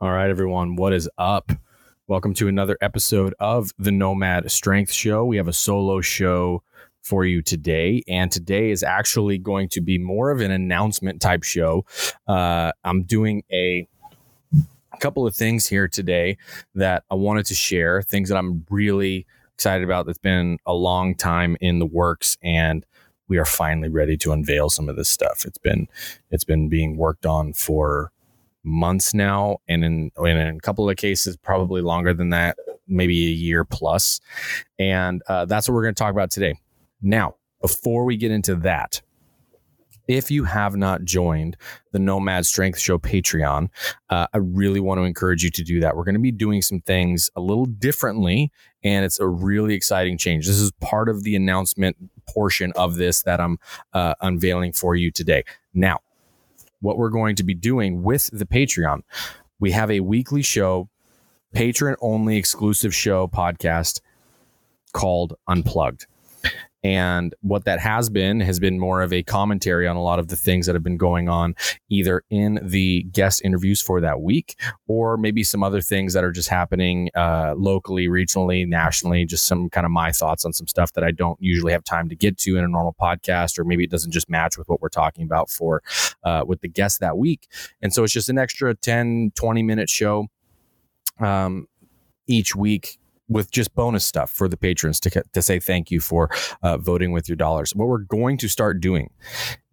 All right, everyone, what is up? Welcome to another episode of the Nomad Strength Show. We have a solo show for you today, and today is actually going to be more of an announcement type show. Uh, I'm doing a couple of things here today that I wanted to share, things that I'm really excited about that's been a long time in the works and we are finally ready to unveil some of this stuff. It's been it's been being worked on for months now, and in, in a couple of cases, probably longer than that, maybe a year plus. And uh, that's what we're going to talk about today. Now, before we get into that, if you have not joined the Nomad Strength Show Patreon, uh, I really want to encourage you to do that. We're going to be doing some things a little differently, and it's a really exciting change. This is part of the announcement portion of this that I'm uh, unveiling for you today. Now, what we're going to be doing with the Patreon. We have a weekly show, patron only exclusive show podcast called Unplugged. And what that has been has been more of a commentary on a lot of the things that have been going on, either in the guest interviews for that week, or maybe some other things that are just happening uh, locally, regionally, nationally. Just some kind of my thoughts on some stuff that I don't usually have time to get to in a normal podcast, or maybe it doesn't just match with what we're talking about for uh, with the guest that week. And so it's just an extra 10, 20 minute show um, each week with just bonus stuff for the patrons to, to say thank you for uh, voting with your dollars. What we're going to start doing,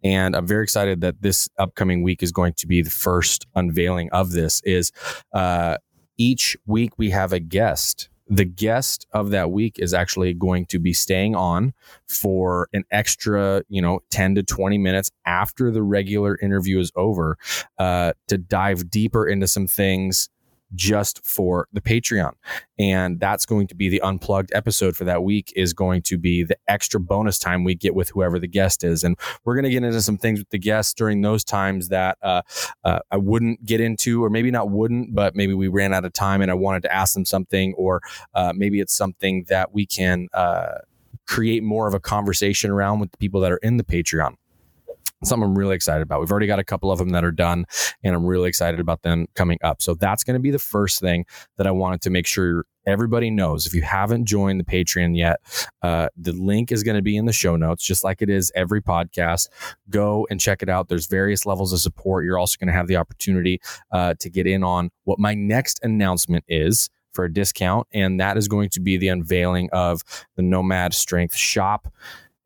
and I'm very excited that this upcoming week is going to be the first unveiling of this, is uh, each week we have a guest. The guest of that week is actually going to be staying on for an extra, you know, 10 to 20 minutes after the regular interview is over uh, to dive deeper into some things just for the Patreon. And that's going to be the unplugged episode for that week is going to be the extra bonus time we get with whoever the guest is. And we're going to get into some things with the guests during those times that uh, uh, I wouldn't get into, or maybe not wouldn't, but maybe we ran out of time and I wanted to ask them something, or uh, maybe it's something that we can uh, create more of a conversation around with the people that are in the Patreon something I'm really excited about. We've already got a couple of them that are done, and I'm really excited about them coming up. So that's going to be the first thing that I wanted to make sure everybody knows. If you haven't joined the Patreon yet, uh, the link is going to be in the show notes, just like it is every podcast. Go and check it out. There's various levels of support. You're also going to have the opportunity uh, to get in on what my next announcement is for a discount, and that is going to be the unveiling of the Nomad Strength Shop.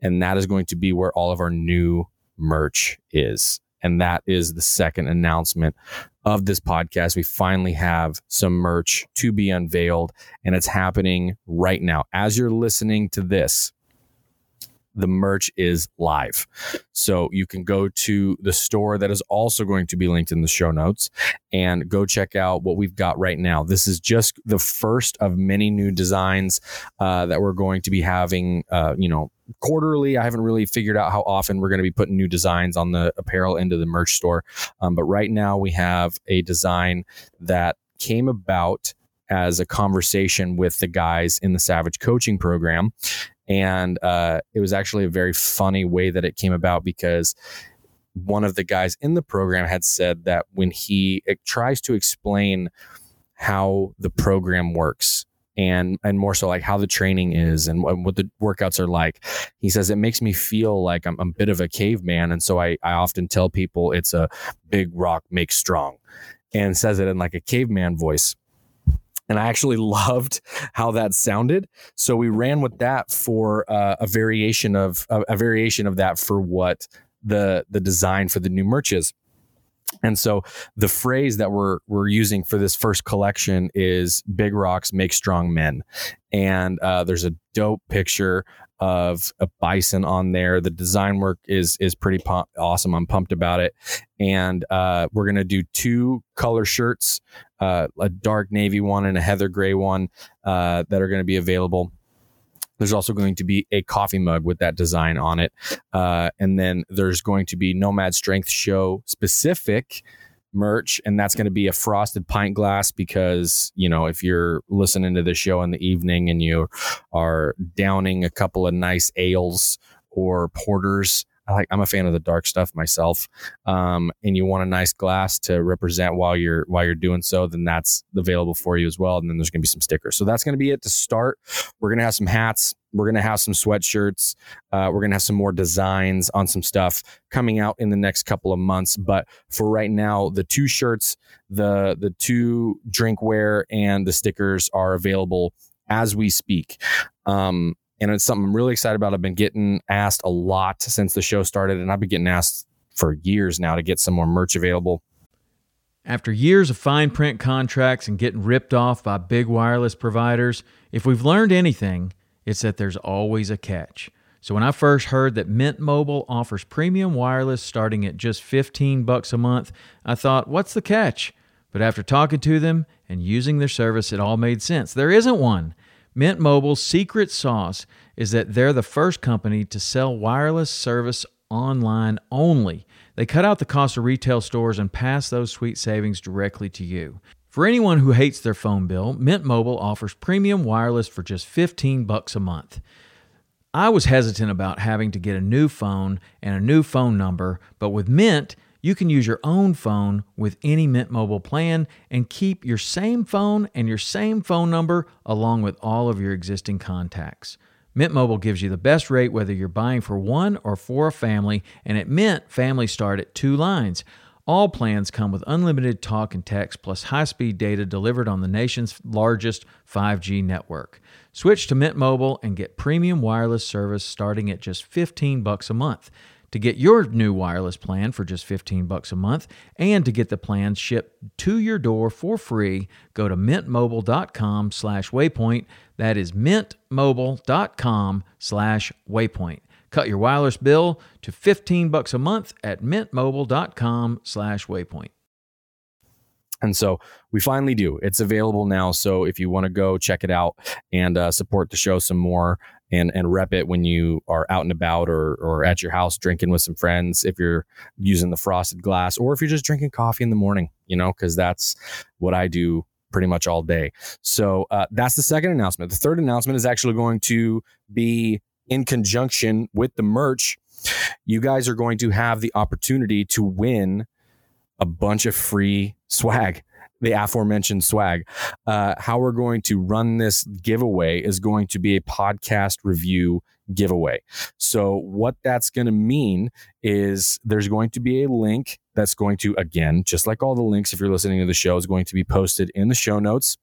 And that is going to be where all of our new merch is. And that is the second announcement of this podcast. We finally have some merch to be unveiled, and it's happening right now. As you're listening to this, the merch is live. So you can go to the store that is also going to be linked in the show notes and go check out what we've got right now. This is just the first of many new designs uh, that we're going to be having, uh, you know, quarterly. I haven't really figured out how often we're going to be putting new designs on the apparel into the merch store. Um, but right now we have a design that came about as a conversation with the guys in the Savage coaching program. And uh, it was actually a very funny way that it came about because one of the guys in the program had said that when he tries to explain how the program works and and more so like how the training is and what the workouts are like. He says it makes me feel like I'm, I'm a bit of a caveman, and so I I often tell people it's a big rock makes strong, and says it in like a caveman voice and I actually loved how that sounded. So we ran with that for uh, a variation of a, a, variation of that for what the the design for the new merch is. And so the phrase that we're we're using for this first collection is "Big rocks make strong men," and uh, there's a dope picture of a bison on there. The design work is is pretty awesome. I'm pumped about it. And uh, we're gonna do two color shirts, uh, a dark navy one and a heather gray one, uh, that are going to be available. There's also going to be a coffee mug with that design on it, uh, and then there's going to be Nomad Strength Show specific merch and that's going to be a frosted pint glass because you know if you're listening to the show in the evening and you are downing a couple of nice ales or porters I like I'm a fan of the dark stuff myself. Um, and you want a nice glass to represent while you're while you're doing so, then that's available for you as well. And then there's gonna be some stickers. So that's gonna be it to start. We're gonna have some hats. We're gonna have some sweatshirts. Uh, we're gonna have some more designs on some stuff coming out in the next couple of months. But for right now, the two shirts, the the two drinkware, and the stickers are available as we speak. Um, and it's something I'm really excited about. I've been getting asked a lot since the show started, and I've been getting asked for years now to get some more merch available. After years of fine print contracts and getting ripped off by big wireless providers, if we've learned anything, it's that there's always a catch. So when I first heard that Mint Mobile offers premium wireless starting at just 15 bucks a month, I thought, what's the catch? But after talking to them and using their service, it all made sense. There isn't one. Mint Mobile's secret sauce is that they're the first company to sell wireless service online only. They cut out the cost of retail stores and pass those sweet savings directly to you. For anyone who hates their phone bill, Mint Mobile offers premium wireless for just 15 bucks a month. I was hesitant about having to get a new phone and a new phone number, but with Mint, you can use your own phone with any Mint Mobile plan and keep your same phone and your same phone number along with all of your existing contacts. Mint Mobile gives you the best rate whether you're buying for one or for a family, and at Mint, families start at two lines. All plans come with unlimited talk and text plus high-speed data delivered on the nation's largest 5G network. Switch to Mint Mobile and get premium wireless service starting at just 15 bucks a month. To get your new wireless plan for just 15 bucks a month and to get the plan shipped to your door for free, go to mintmobile.com slash waypoint. That is mintmobile.com slash waypoint. Cut your wireless bill to 15 bucks a month at mintmobile.com slash waypoint. And so we finally do. It's available now. So if you want to go check it out and uh, support the show some more, and and rep it when you are out and about or or at your house drinking with some friends if you're using the frosted glass or if you're just drinking coffee in the morning you know because that's what i do pretty much all day. So uh, that's the second announcement. The third announcement is actually going to be in conjunction with the merch. You guys are going to have the opportunity to win a bunch of free swag the aforementioned swag. Uh, how we're going to run this giveaway is going to be a podcast review giveaway. So, what that's going to mean is there's going to be a link that's going to, again, just like all the links, if you're listening to the show, is going to be posted in the show notes.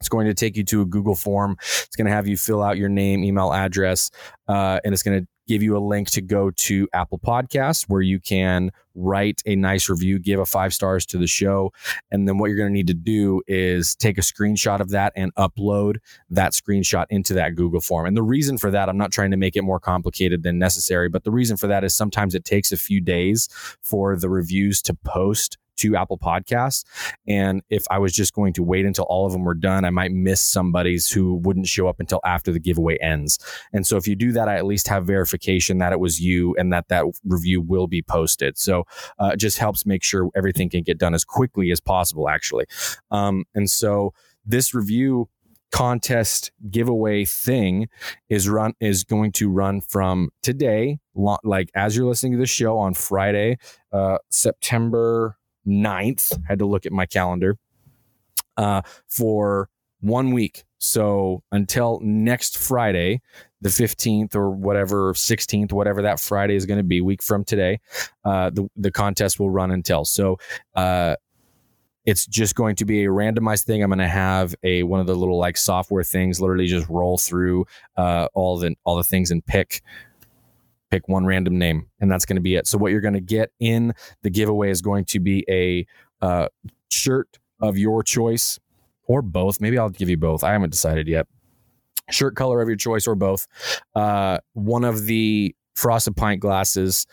It's going to take you to a Google form. It's going to have you fill out your name, email address, uh, and it's going to give you a link to go to Apple Podcasts where you can write a nice review, give a five stars to the show. And then what you're going to need to do is take a screenshot of that and upload that screenshot into that Google form. And the reason for that, I'm not trying to make it more complicated than necessary, but the reason for that is sometimes it takes a few days for the reviews to post to Apple Podcasts. And if I was just going to wait until all of them were done, I might miss somebody's who wouldn't show up until after the giveaway ends. And so if you do that, I at least have verification that it was you and that that review will be posted. So uh, just helps make sure everything can get done as quickly as possible, actually. Um, and so this review contest giveaway thing is run is going to run from today like as you're listening to the show on friday uh september 9th. Had to look at my calendar uh, for one week. So until next Friday, the 15th or whatever, 16th, whatever that Friday is going to be, week from today, uh, the, the contest will run until. So, uh, it's just going to be a randomized thing. I'm going to have a one of the little like software things, literally just roll through uh, all the all the things and pick pick one random name and that's going to be it so what you're going to get in the giveaway is going to be a uh, shirt of your choice or both maybe i'll give you both i haven't decided yet shirt color of your choice or both uh, one of the frosted pint glasses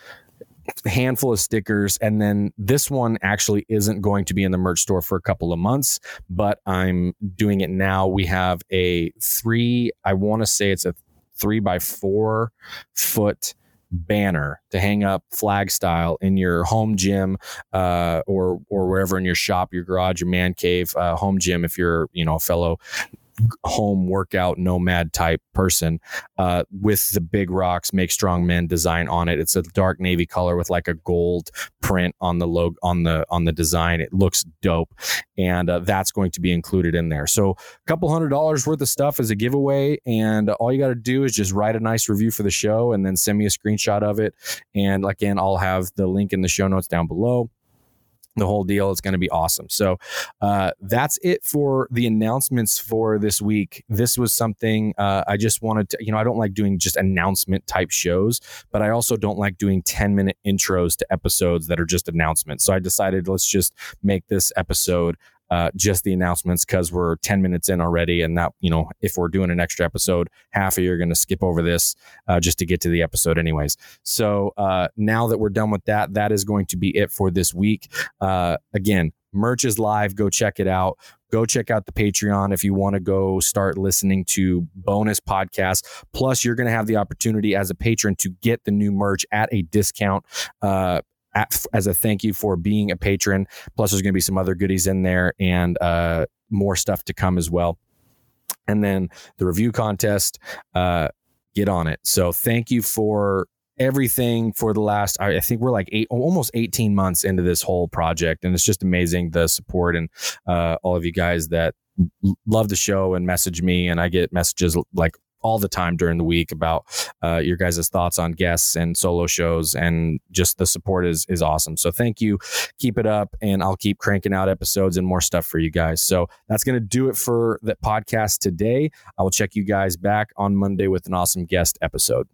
handful of stickers and then this one actually isn't going to be in the merch store for a couple of months but i'm doing it now we have a three i want to say it's a three by four foot banner to hang up flag style in your home gym uh, or or wherever in your shop, your garage, your man cave, uh, home gym. If you're you know a fellow home workout nomad type person uh, with the big rocks make strong men design on it. It's a dark navy color with like a gold print on the logo on the on the design. It looks dope and uh, that's going to be included in there. So a couple hundred dollars worth of stuff is a giveaway and all you got to do is just write a nice review for the show and then send me a screenshot of it. And again i'll have the link in the show notes down below the whole deal. It's going to be awesome. So uh, that's it for the announcements for this week. This was something uh, I just wanted to, you know, I don't like doing just announcement type shows, but I also don't like doing 10 minute intros to episodes that are just announcements. So I decided let's just make this episode uh, just the announcements because we're 10 minutes in already. And that, you know, if we're doing an extra episode, half of you are going to skip over this uh, just to get to the episode, anyways. So uh, now that we're done with that, that is going to be it for this week. Uh, again, merch is live. Go check it out. Go check out the Patreon if you want to go start listening to bonus podcasts. Plus, you're going to have the opportunity as a patron to get the new merch at a discount. At, as a thank you for being a patron. Plus, there's going to be some other goodies in there and uh, more stuff to come as well. And then the review contest, uh, get on it. So thank you for everything for the last I think we're like eight almost 18 months into this whole project and it's just amazing the support and uh, all of you guys that love the show and message me and I get messages like all the time during the week about uh, your guys' thoughts on guests and solo shows, and just the support is is awesome. So thank you, keep it up, and I'll keep cranking out episodes and more stuff for you guys. So that's gonna do it for the podcast today. I will check you guys back on Monday with an awesome guest episode.